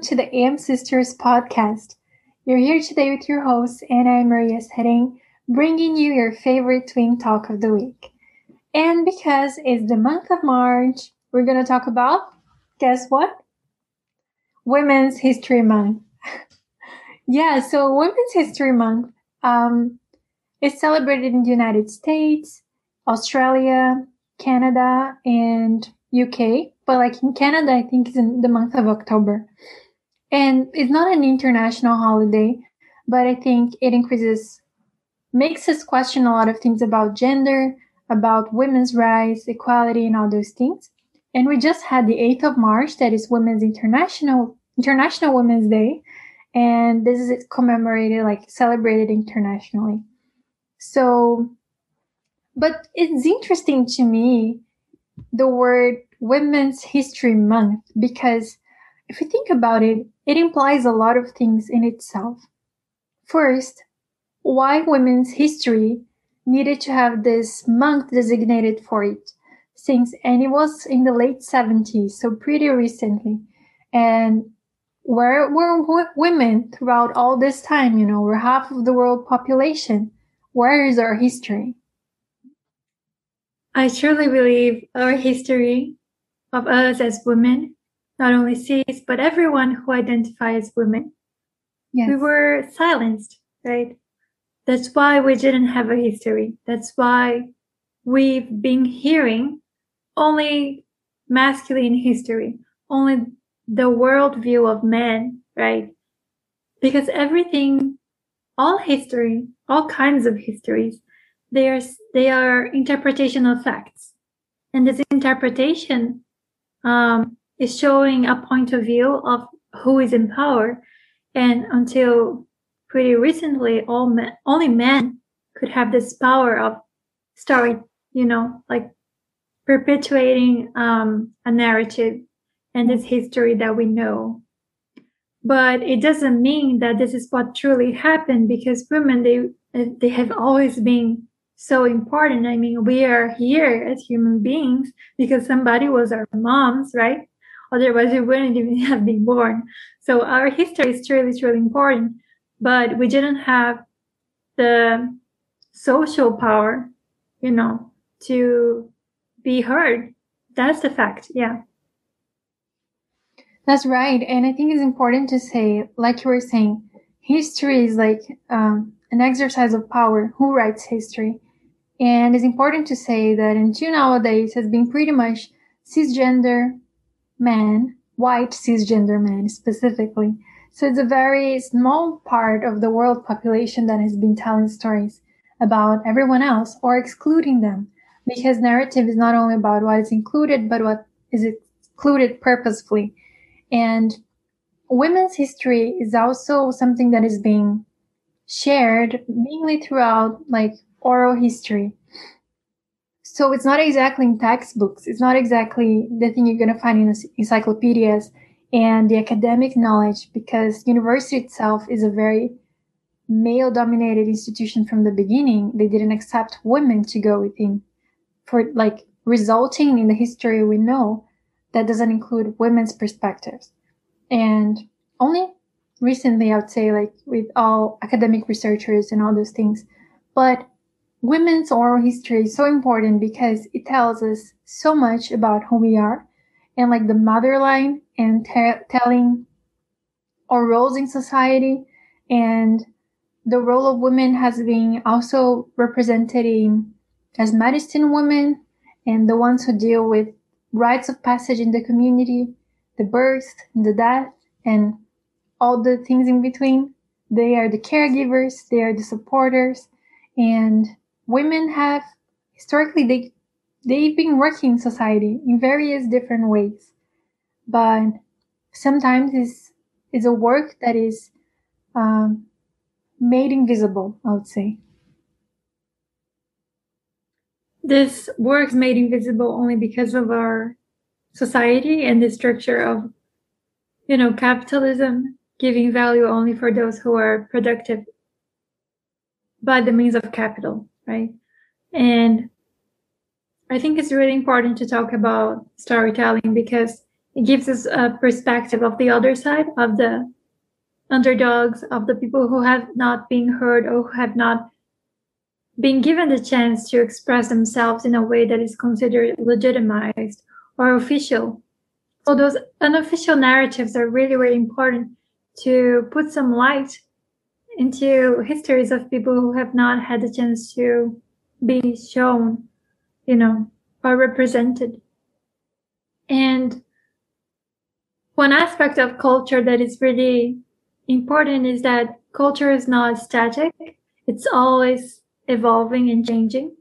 welcome to the AM Sisters podcast. You're here today with your host, Anna Maria Setting, bringing you your favorite twin talk of the week. And because it's the month of March, we're going to talk about, guess what? Women's History Month. yeah, so Women's History Month um, is celebrated in the United States, Australia, Canada, and UK. But like in Canada, I think it's in the month of October. And it's not an international holiday, but I think it increases, makes us question a lot of things about gender, about women's rights, equality, and all those things. And we just had the 8th of March, that is Women's International International Women's Day, and this is commemorated, like celebrated internationally. So, but it's interesting to me the word Women's History Month because if you think about it, it implies a lot of things in itself. First, why women's history needed to have this month designated for it since and it was in the late 70s so pretty recently. And where were women throughout all this time you know we're half of the world population. Where is our history? I truly believe our history of us as women not only cis but everyone who identifies as women yes. we were silenced right that's why we didn't have a history. That's why we've been hearing only masculine history, only the worldview of men, right? Because everything, all history, all kinds of histories, they are, they are interpretation of facts. And this interpretation um, is showing a point of view of who is in power. And until pretty recently all men, only men could have this power of starting, you know, like perpetuating um, a narrative and this history that we know. But it doesn't mean that this is what truly happened because women, they, they have always been so important. I mean, we are here as human beings because somebody was our moms, right? Otherwise, we wouldn't even have been born. So our history is truly, truly important but we didn't have the social power, you know, to be heard. That's the fact. Yeah. That's right. And I think it's important to say, like you were saying, history is like um, an exercise of power. Who writes history? And it's important to say that until nowadays has been pretty much cisgender men, white cisgender men specifically, so it's a very small part of the world population that has been telling stories about everyone else or excluding them because narrative is not only about what is included, but what is excluded purposefully. And women's history is also something that is being shared mainly throughout like oral history. So it's not exactly in textbooks. It's not exactly the thing you're going to find in encyclopedias and the academic knowledge because university itself is a very male dominated institution from the beginning. They didn't accept women to go within for like resulting in the history we know. That doesn't include women's perspectives. And only recently i would say like with all academic researchers and all those things. But women's oral history is so important because it tells us so much about who we are and like the mother line and te- telling our roles in society and the role of women has been also represented in as medicine women and the ones who deal with rites of passage in the community, the birth, the death, and all the things in between. They are the caregivers, they are the supporters, and women have historically they they've been working in society in various different ways but sometimes it's, it's a work that is um, made invisible, I would say. This works made invisible only because of our society and the structure of, you know, capitalism giving value only for those who are productive by the means of capital, right? And I think it's really important to talk about storytelling because it gives us a perspective of the other side of the underdogs, of the people who have not been heard or who have not been given the chance to express themselves in a way that is considered legitimized or official. So those unofficial narratives are really, really important to put some light into histories of people who have not had the chance to be shown, you know, or represented. And one aspect of culture that is really important is that culture is not static. It's always evolving and changing.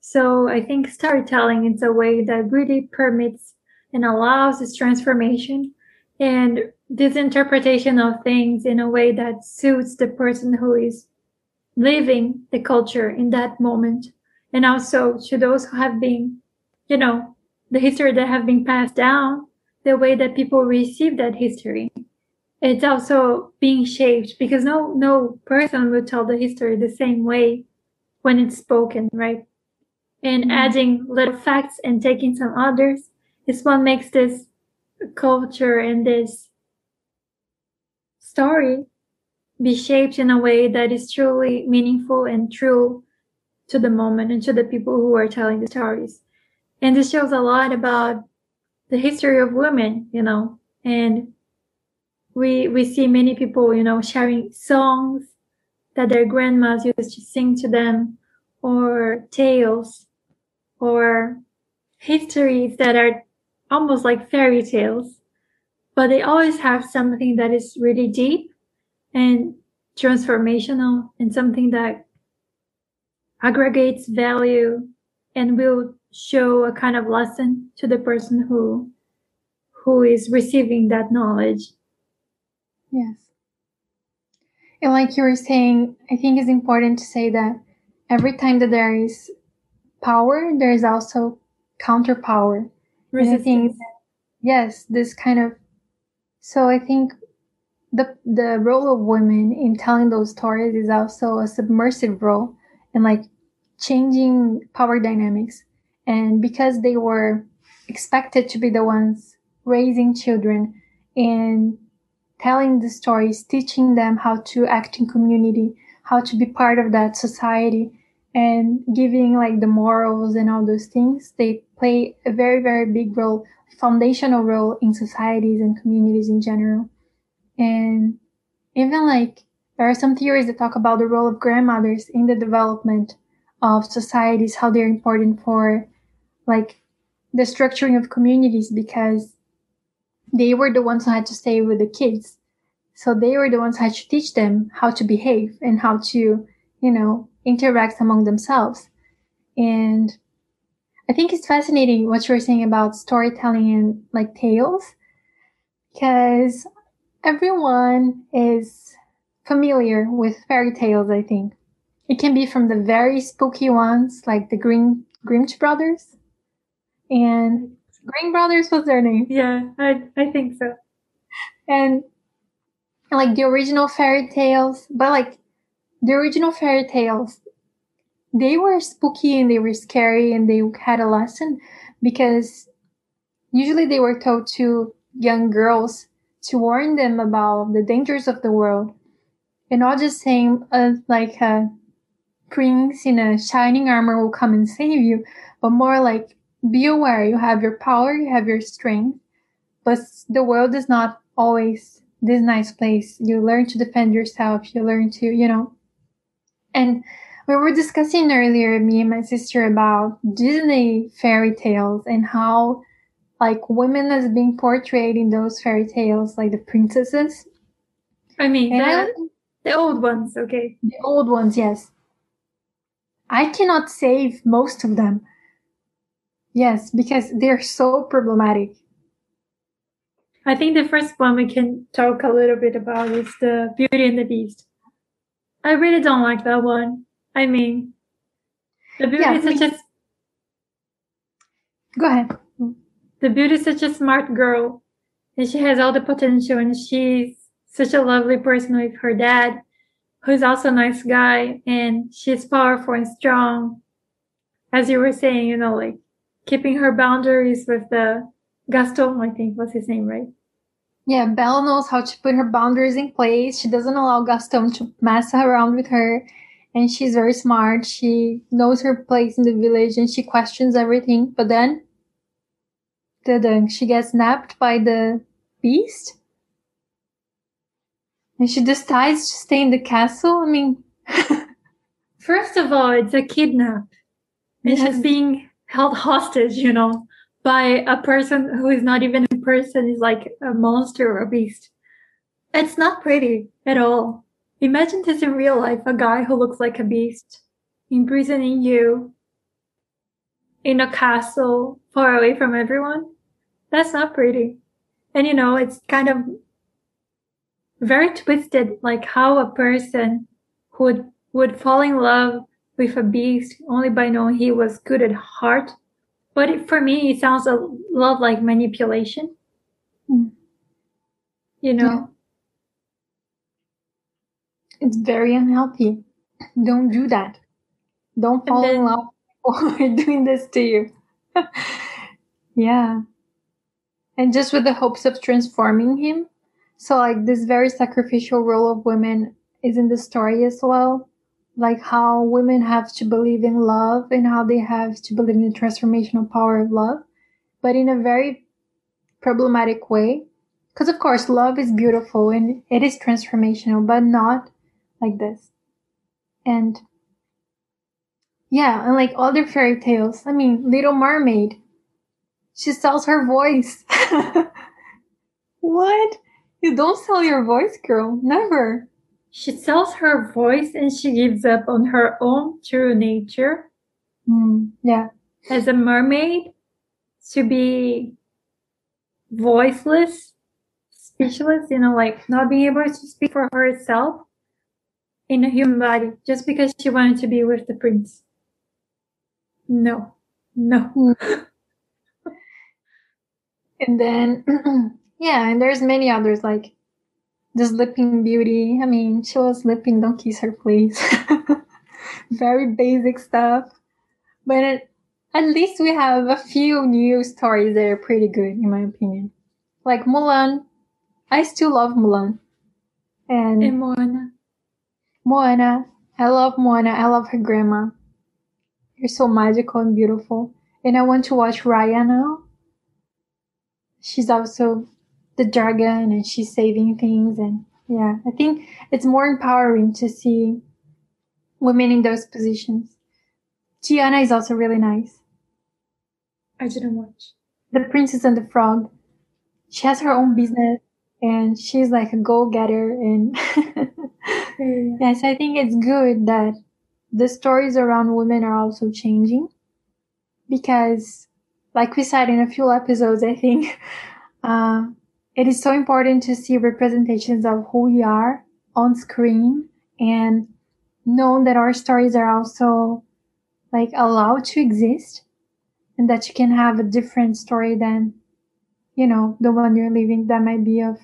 So I think storytelling is a way that really permits and allows this transformation and this interpretation of things in a way that suits the person who is living the culture in that moment. And also to those who have been, you know, the history that have been passed down, the way that people receive that history. It's also being shaped because no no person will tell the history the same way when it's spoken, right? And mm-hmm. adding little facts and taking some others is what makes this culture and this story be shaped in a way that is truly meaningful and true to the moment and to the people who are telling the stories. And this shows a lot about the history of women, you know, and we we see many people, you know, sharing songs that their grandmas used to sing to them, or tales, or histories that are almost like fairy tales, but they always have something that is really deep and transformational and something that aggregates value and will show a kind of lesson to the person who who is receiving that knowledge. Yes. And like you were saying, I think it's important to say that every time that there is power, there is also counter power. Resistance. Yes, this kind of. So I think the the role of women in telling those stories is also a submersive role and like changing power dynamics. And because they were expected to be the ones raising children and telling the stories, teaching them how to act in community, how to be part of that society, and giving like the morals and all those things, they play a very, very big role, foundational role in societies and communities in general. And even like there are some theories that talk about the role of grandmothers in the development of societies, how they're important for like the structuring of communities because they were the ones who had to stay with the kids. So they were the ones who had to teach them how to behave and how to, you know, interact among themselves. And I think it's fascinating what you were saying about storytelling and like tales, because everyone is familiar with fairy tales, I think. It can be from the very spooky ones, like the Green Grinch Brothers. And Green Brothers was their name. Yeah, I, I think so. And like the original fairy tales, but like the original fairy tales, they were spooky and they were scary and they had a lesson because usually they were told to young girls to warn them about the dangers of the world and not just saying uh, like a prince in a shining armor will come and save you, but more like be aware you have your power, you have your strength, but the world is not always this nice place. You learn to defend yourself, you learn to, you know. And we were discussing earlier, me and my sister, about Disney fairy tales and how like women as being portrayed in those fairy tales, like the princesses. I mean, the, I, the old ones, okay. The old ones, yes. I cannot save most of them. Yes, because they're so problematic. I think the first one we can talk a little bit about is the Beauty and the Beast. I really don't like that one. I mean, the beauty yeah, is such a. Go ahead. The beauty is such a smart girl, and she has all the potential, and she's such a lovely person with her dad, who's also a nice guy, and she's powerful and strong. As you were saying, you know, like keeping her boundaries with the Gaston, I think was his name, right? Yeah, Belle knows how to put her boundaries in place. She doesn't allow Gaston to mess around with her. And she's very smart. She knows her place in the village and she questions everything. But then, the she gets napped by the beast. And she decides to stay in the castle. I mean, first of all, it's a kidnap. And yes. she's being held hostage, you know by a person who is not even a person, is like a monster or a beast. It's not pretty at all. Imagine this in real life, a guy who looks like a beast imprisoning you in a castle far away from everyone. That's not pretty. And you know, it's kind of very twisted, like how a person would would fall in love with a beast only by knowing he was good at heart but it, for me, it sounds a lot like manipulation. Mm. You know? It's very unhealthy. Don't do that. Don't fall then, in love or doing this to you. yeah. And just with the hopes of transforming him. So, like, this very sacrificial role of women is in the story as well like how women have to believe in love and how they have to believe in the transformational power of love, but in a very problematic way. Because, of course, love is beautiful and it is transformational, but not like this. And yeah, and like other fairy tales, I mean, Little Mermaid, she sells her voice. what? You don't sell your voice, girl. Never. She sells her voice and she gives up on her own true nature. Mm, yeah. As a mermaid, to be voiceless, speechless, you know, like not being able to speak for herself in a human body just because she wanted to be with the prince. No, no. And then, yeah, and there's many others like the Sleeping Beauty. I mean, she was sleeping. Don't kiss her, please. Very basic stuff. But it, at least we have a few new stories that are pretty good, in my opinion. Like Mulan. I still love Mulan. And, and Moana. Moana. I love Moana. I love her grandma. You're so magical and beautiful. And I want to watch Raya now. She's also the dragon and she's saving things and yeah i think it's more empowering to see women in those positions tiana is also really nice i didn't watch the princess and the frog she has her own business and she's like a go-getter and yes i think it's good that the stories around women are also changing because like we said in a few episodes i think uh, it is so important to see representations of who we are on screen and know that our stories are also like allowed to exist and that you can have a different story than you know the one you're living that might be of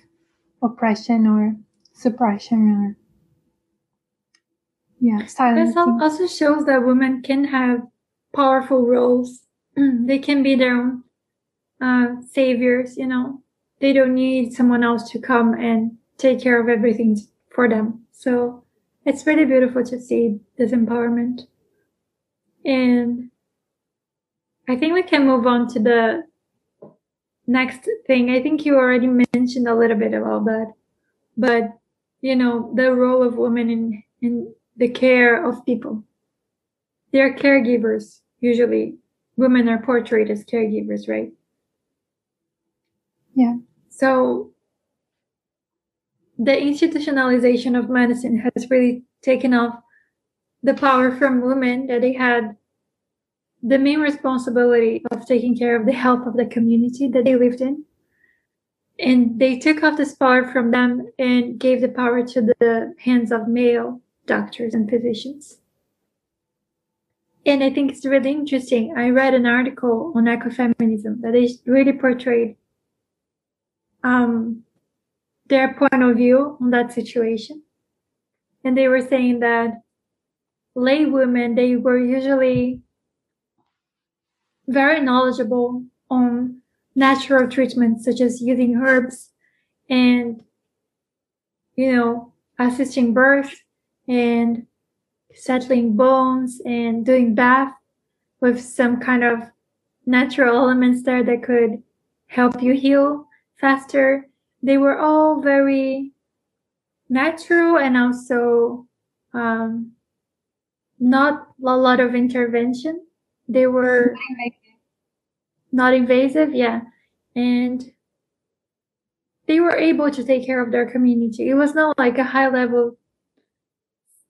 oppression or suppression or yeah silence also shows that women can have powerful roles they can be their own uh, saviors you know they don't need someone else to come and take care of everything for them. So it's really beautiful to see this empowerment. And I think we can move on to the next thing. I think you already mentioned a little bit about that, but you know, the role of women in, in the care of people. They're caregivers. Usually women are portrayed as caregivers, right? Yeah. So the institutionalization of medicine has really taken off the power from women that they had the main responsibility of taking care of the health of the community that they lived in. And they took off this power from them and gave the power to the hands of male doctors and physicians. And I think it's really interesting. I read an article on ecofeminism that is really portrayed um, their point of view on that situation. And they were saying that lay women, they were usually very knowledgeable on natural treatments such as using herbs and, you know, assisting birth and settling bones and doing bath with some kind of natural elements there that could help you heal faster. They were all very natural and also um, not a lot of intervention. They were not invasive, yeah. And they were able to take care of their community. It was not like a high level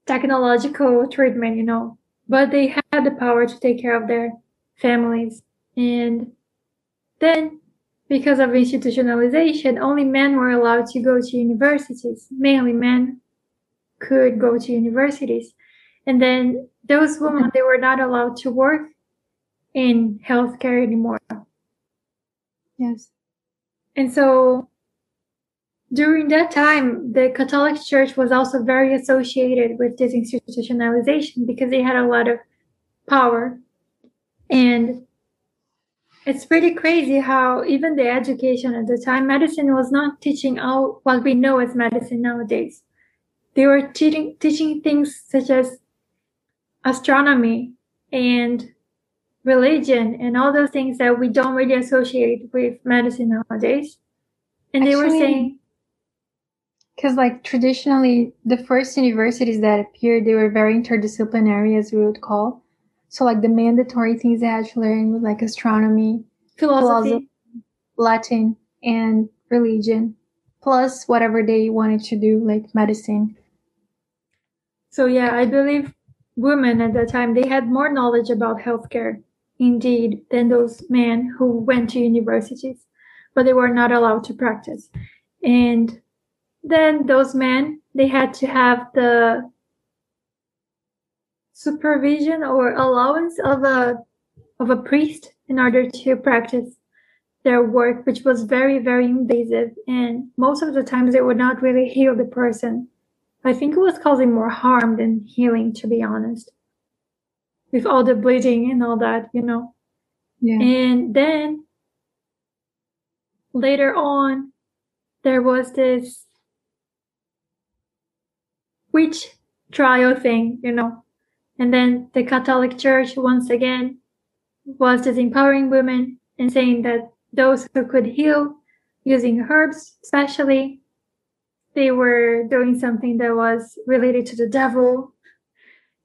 technological treatment, you know, but they had the power to take care of their families. And then, because of institutionalization, only men were allowed to go to universities. Mainly men could go to universities. And then those women, they were not allowed to work in healthcare anymore. Yes. And so during that time, the Catholic Church was also very associated with this institutionalization because they had a lot of power. And it's pretty crazy how even the education at the time, medicine was not teaching all what we know as medicine nowadays. They were teaching, teaching things such as astronomy and religion and all those things that we don't really associate with medicine nowadays. And Actually, they were saying, because like traditionally, the first universities that appeared, they were very interdisciplinary, as we would call. So like the mandatory things they had to learn was like astronomy, philosophy, philosophy Latin, and religion, plus whatever they wanted to do, like medicine. So yeah, I believe women at that time they had more knowledge about healthcare indeed than those men who went to universities, but they were not allowed to practice. And then those men, they had to have the supervision or allowance of a of a priest in order to practice their work, which was very, very invasive. And most of the times they would not really heal the person. I think it was causing more harm than healing, to be honest with all the bleeding and all that, you know. Yeah. And then later on, there was this witch trial thing, you know. And then the Catholic Church once again was disempowering women and saying that those who could heal using herbs, especially, they were doing something that was related to the devil,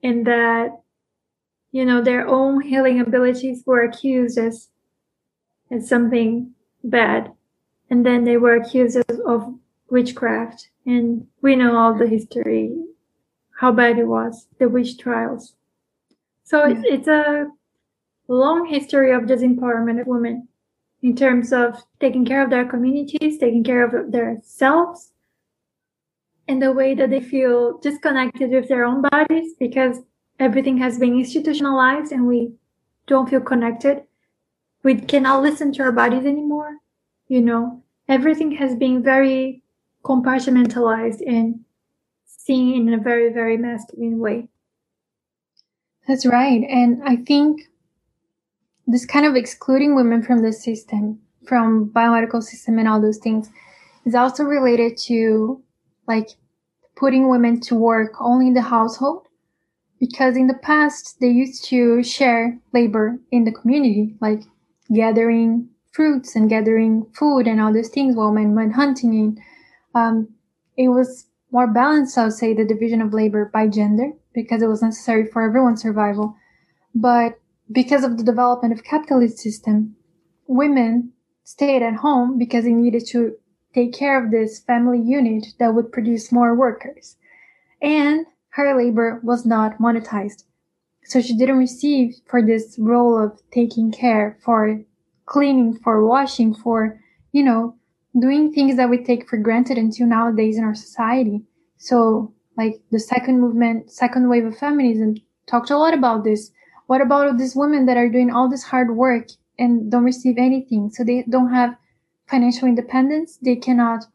and that you know, their own healing abilities were accused as, as something bad. And then they were accused of, witchcraft. And we know all the history, how bad it was, the witch trials. So yeah. it's, it's a long history of disempowerment of women in terms of taking care of their communities, taking care of their selves, and the way that they feel disconnected with their own bodies because everything has been institutionalized and we don't feel connected. We cannot listen to our bodies anymore. You know, everything has been very compartmentalized and seen in a very, very masculine way. That's right. And I think this kind of excluding women from the system, from biomedical system and all those things is also related to like putting women to work only in the household because in the past they used to share labor in the community, like gathering fruits and gathering food and all those things while men went hunting. And um, it was more balanced, I would say, the division of labor by gender because it was necessary for everyone's survival. But because of the development of capitalist system, women stayed at home because they needed to take care of this family unit that would produce more workers. And her labor was not monetized. So she didn't receive for this role of taking care, for cleaning, for washing, for, you know, doing things that we take for granted until nowadays in our society. So like the second movement, second wave of feminism talked a lot about this. What about these women that are doing all this hard work and don't receive anything? So they don't have financial independence. They cannot,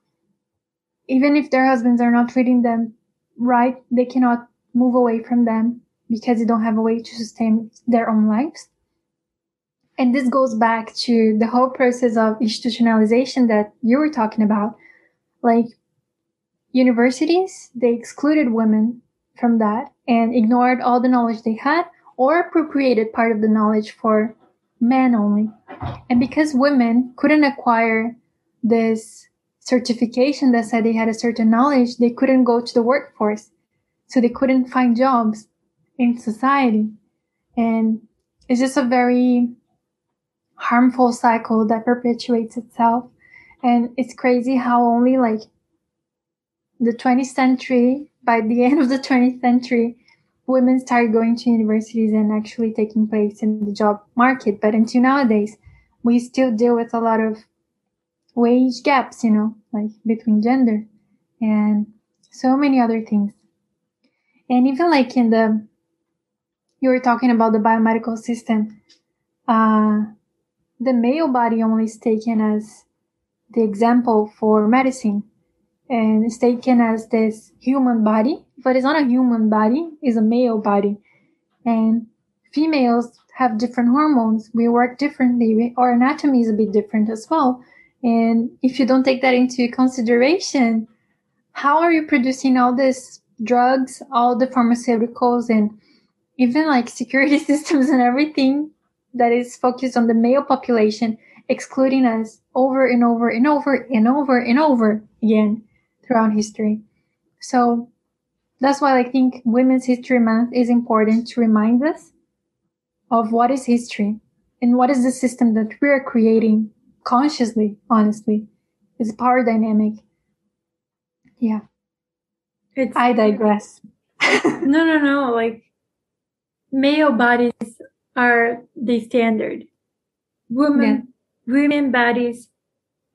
even if their husbands are not treating them right, they cannot move away from them because they don't have a way to sustain their own lives. and this goes back to the whole process of institutionalization that you were talking about. Like universities, they excluded women from that and ignored all the knowledge they had or appropriated part of the knowledge for men only. And because women couldn't acquire this certification that said they had a certain knowledge, they couldn't go to the workforce. So they couldn't find jobs in society. And it's just a very harmful cycle that perpetuates itself. And it's crazy how only like the 20th century, by the end of the 20th century, women started going to universities and actually taking place in the job market. But until nowadays, we still deal with a lot of wage gaps, you know, like between gender and so many other things. And even like in the, you were talking about the biomedical system, uh, the male body only is taken as the example for medicine and it's taken as this human body, but it's not a human body, it's a male body. And females have different hormones. We work differently. Our anatomy is a bit different as well. And if you don't take that into consideration, how are you producing all these drugs, all the pharmaceuticals, and even like security systems and everything that is focused on the male population, excluding us over and over and over and over and over again throughout history. So that's why I think Women's History Month is important to remind us of what is history and what is the system that we are creating consciously, honestly. It's power dynamic. Yeah. It's, I digress. no, no, no. Like male bodies are the standard. Women, yeah. women bodies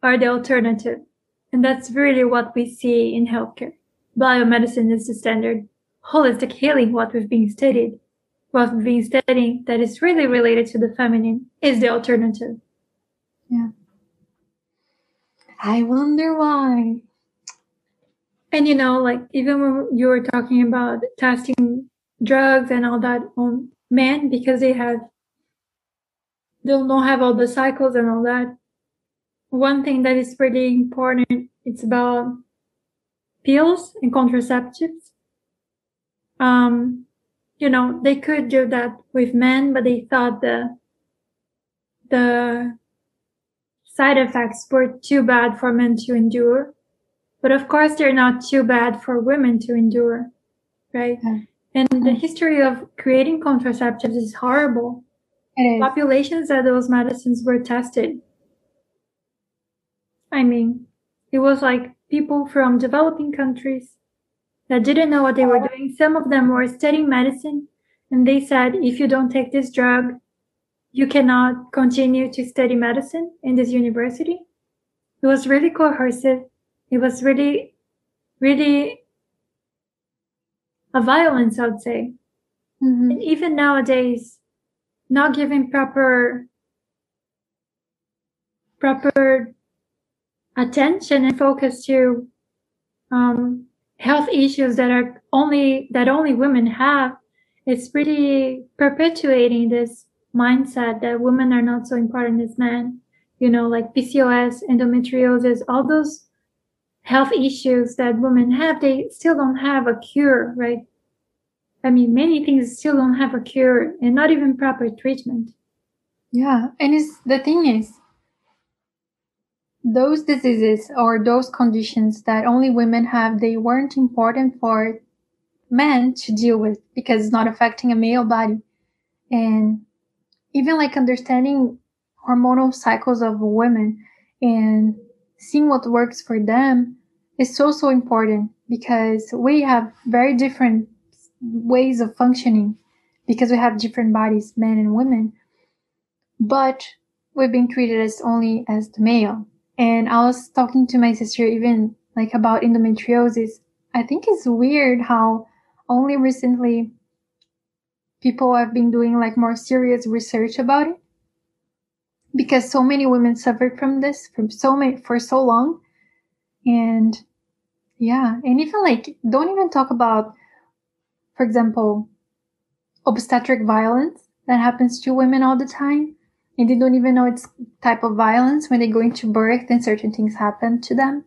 are the alternative. And that's really what we see in healthcare. Biomedicine is the standard. Holistic healing, what we've been studied, what we've been studying that is really related to the feminine is the alternative. Yeah. I wonder why. And you know, like even when you were talking about testing drugs and all that on men because they have they don't have all the cycles and all that. One thing that is pretty important it's about pills and contraceptives. Um, you know, they could do that with men, but they thought the the side effects were too bad for men to endure. But of course, they're not too bad for women to endure, right? Yeah. And the mm-hmm. history of creating contraceptives is horrible. It is. Populations that those medicines were tested. I mean, it was like people from developing countries that didn't know what they were doing. Some of them were studying medicine and they said, if you don't take this drug, you cannot continue to study medicine in this university. It was really coercive. It was really, really a violence, I would say. Mm-hmm. And even nowadays, not giving proper, proper attention and focus to um, health issues that are only that only women have, it's really perpetuating this mindset that women are not so important as men. You know, like PCOS, endometriosis, all those health issues that women have, they still don't have a cure, right? I mean, many things still don't have a cure and not even proper treatment. Yeah. And it's, the thing is, those diseases or those conditions that only women have, they weren't important for men to deal with because it's not affecting a male body. And even like understanding hormonal cycles of women and seeing what works for them is so, so important because we have very different ways of functioning because we have different bodies, men and women. But we've been treated as only as the male. And I was talking to my sister even like about endometriosis. I think it's weird how only recently people have been doing like more serious research about it. Because so many women suffered from this for so many for so long. And yeah and even like don't even talk about for example obstetric violence that happens to women all the time. And they don't even know it's type of violence. When they go into birth and certain things happen to them.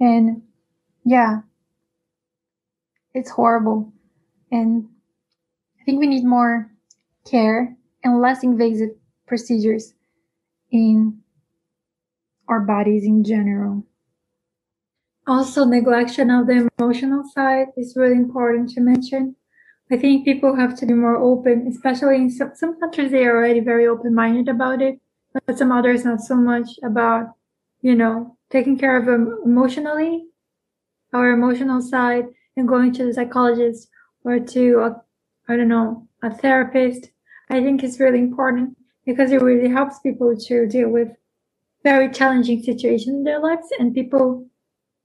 And yeah, it's horrible. And think we need more care and less invasive procedures in our bodies in general. Also, neglection of the emotional side is really important to mention. I think people have to be more open, especially in some, some countries, they are already very open minded about it, but some others not so much about, you know, taking care of them emotionally, our emotional side, and going to the psychologist or to, a, I don't know, a therapist. I think it's really important because it really helps people to deal with very challenging situations in their lives and people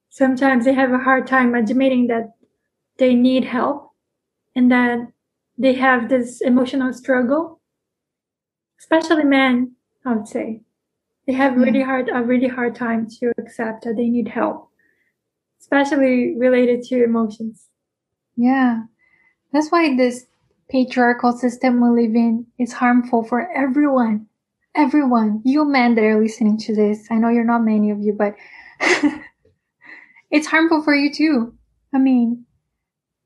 sometimes they have a hard time admitting that they need help and that they have this emotional struggle, especially men, I would say. They have really yeah. hard, a really hard time to accept that they need help, especially related to emotions. Yeah. That's why this patriarchal system we live in is harmful for everyone. Everyone. You men that are listening to this. I know you're not many of you, but it's harmful for you too. I mean,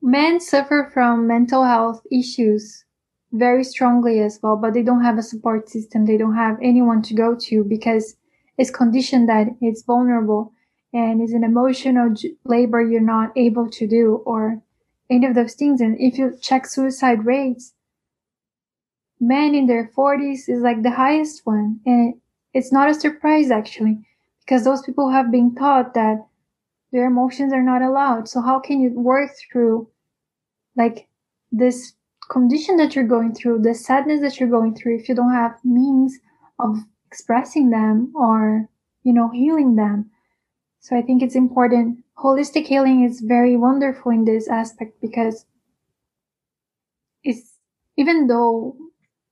Men suffer from mental health issues very strongly as well, but they don't have a support system. They don't have anyone to go to because it's conditioned that it's vulnerable and it's an emotional labor you're not able to do or any of those things. And if you check suicide rates, men in their 40s is like the highest one. And it's not a surprise actually, because those people have been taught that their emotions are not allowed. So how can you work through like this condition that you're going through, the sadness that you're going through if you don't have means of expressing them or, you know, healing them. So I think it's important. Holistic healing is very wonderful in this aspect because it's even though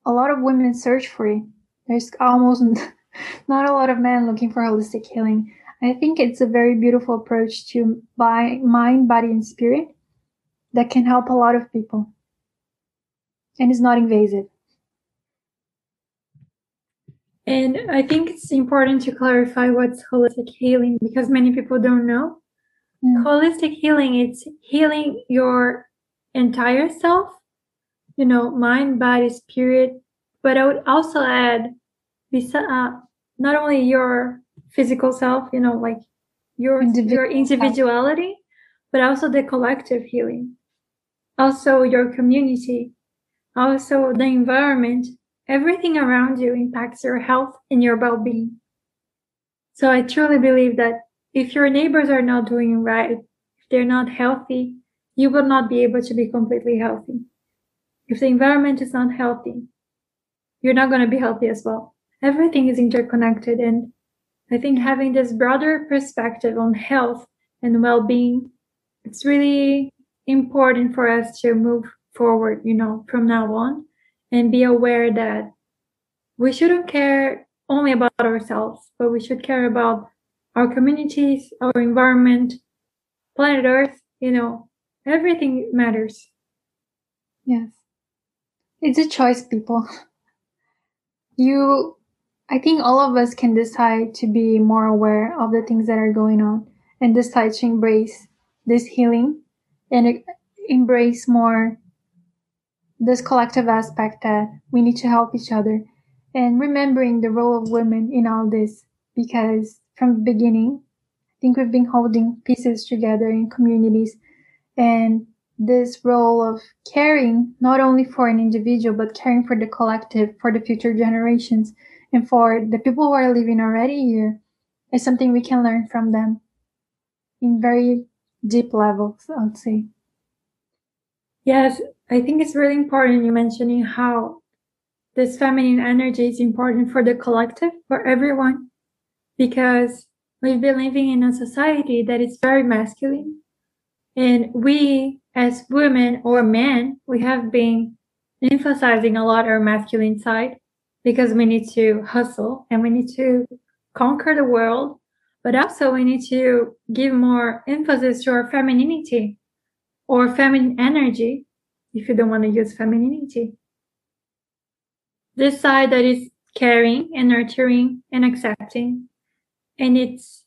a lot of women search for it, there's almost not a lot of men looking for holistic healing. I think it's a very beautiful approach to by mind, body, and spirit that can help a lot of people and is not invasive. And I think it's important to clarify what's holistic healing because many people don't know. Mm. Holistic healing, it's healing your entire self, you know, mind, body, spirit. But I would also add, uh, not only your physical self, you know, like your your individuality, but also the collective healing. Also your community, also the environment, everything around you impacts your health and your well-being. So I truly believe that if your neighbors are not doing right, if they're not healthy, you will not be able to be completely healthy. If the environment is not healthy, you're not going to be healthy as well. Everything is interconnected and I think having this broader perspective on health and well-being, it's really important for us to move forward, you know, from now on and be aware that we shouldn't care only about ourselves, but we should care about our communities, our environment, planet Earth, you know, everything matters. Yes. It's a choice, people. You I think all of us can decide to be more aware of the things that are going on and decide to embrace this healing and embrace more this collective aspect that we need to help each other and remembering the role of women in all this because from the beginning, I think we've been holding pieces together in communities. And this role of caring not only for an individual but caring for the collective for the future generations and for the people who are living already here is something we can learn from them in very deep levels, I would say. Yes, I think it's really important you mentioning how this feminine energy is important for the collective, for everyone, because we've been living in a society that is very masculine. And we, as women or men, we have been emphasizing a lot our masculine side because we need to hustle and we need to conquer the world, but also we need to give more emphasis to our femininity or feminine energy if you don't want to use femininity. This side that is caring and nurturing and accepting. And it's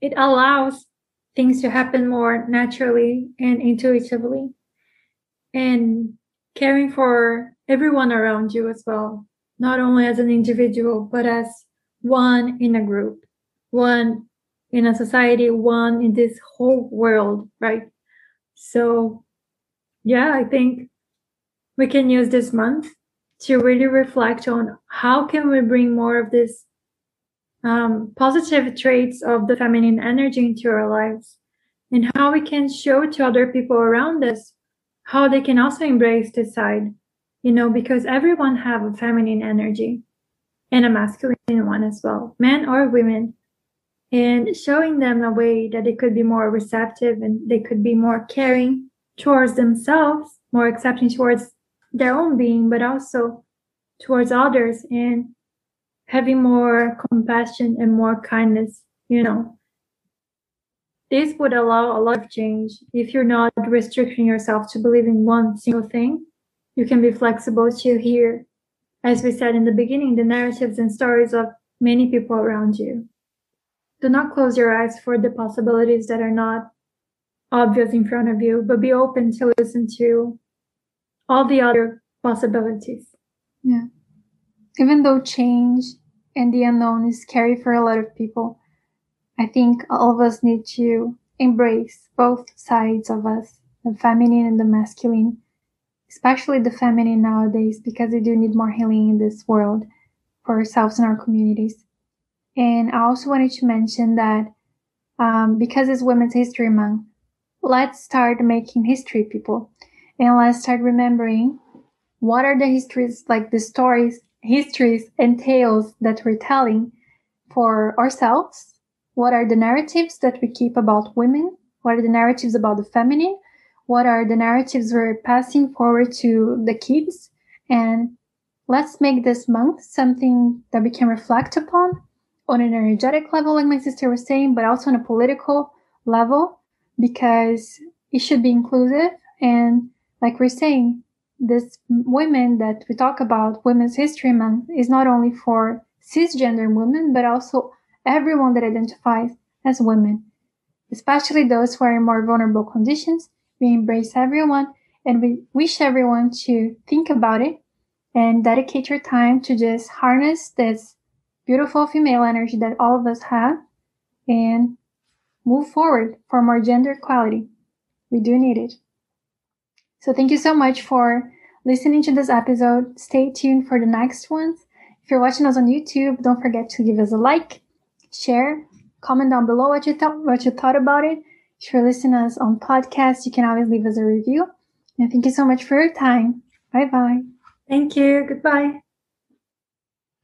it allows things to happen more naturally and intuitively. And caring for everyone around you as well, not only as an individual, but as one in a group, one in a society, one in this whole world, right? So, yeah, I think we can use this month to really reflect on how can we bring more of this um, positive traits of the feminine energy into our lives and how we can show to other people around us how they can also embrace this side you know because everyone have a feminine energy and a masculine one as well men or women. And showing them a way that they could be more receptive and they could be more caring towards themselves more accepting towards their own being but also towards others. And having more compassion and more kindness you know. This would allow a lot of change. If you're not restricting yourself to believing one single thing you can be flexible to hear as we said in the beginning the narratives and stories of many people around you. Do not close your eyes for the possibilities that are not obvious in front of you but be open to listen to all the other possibilities. Yeah even though change and the unknown is scary for a lot of people, I think all of us need to embrace both sides of us, the feminine and the masculine, especially the feminine nowadays, because we do need more healing in this world for ourselves and our communities. And I also wanted to mention that um, because it's Women's History Month, let's start making history, people. And let's start remembering what are the histories, like the stories histories and tales that we're telling for ourselves. What are the narratives that we keep about women? What are the narratives about the feminine? What are the narratives we're passing forward to the kids? And let's make this month something that we can reflect upon on an energetic level, like my sister was saying, but also on a political level, because it should be inclusive. And like we're saying, this women that we talk about, Women's History Month, is not only for cisgender women, but also everyone that identifies as women, especially those who are in more vulnerable conditions. We embrace everyone and we wish everyone to think about it and dedicate your time to just harness this beautiful female energy that all of us have and move forward for more gender equality. We do need it. So thank you so much for listening to this episode. Stay tuned for the next ones. If you're watching us on YouTube, don't forget to give us a like, share, comment down below what you thought what you thought about it. If you're listening to us on podcast, you can always leave us a review. And thank you so much for your time. Bye bye. Thank you. Goodbye.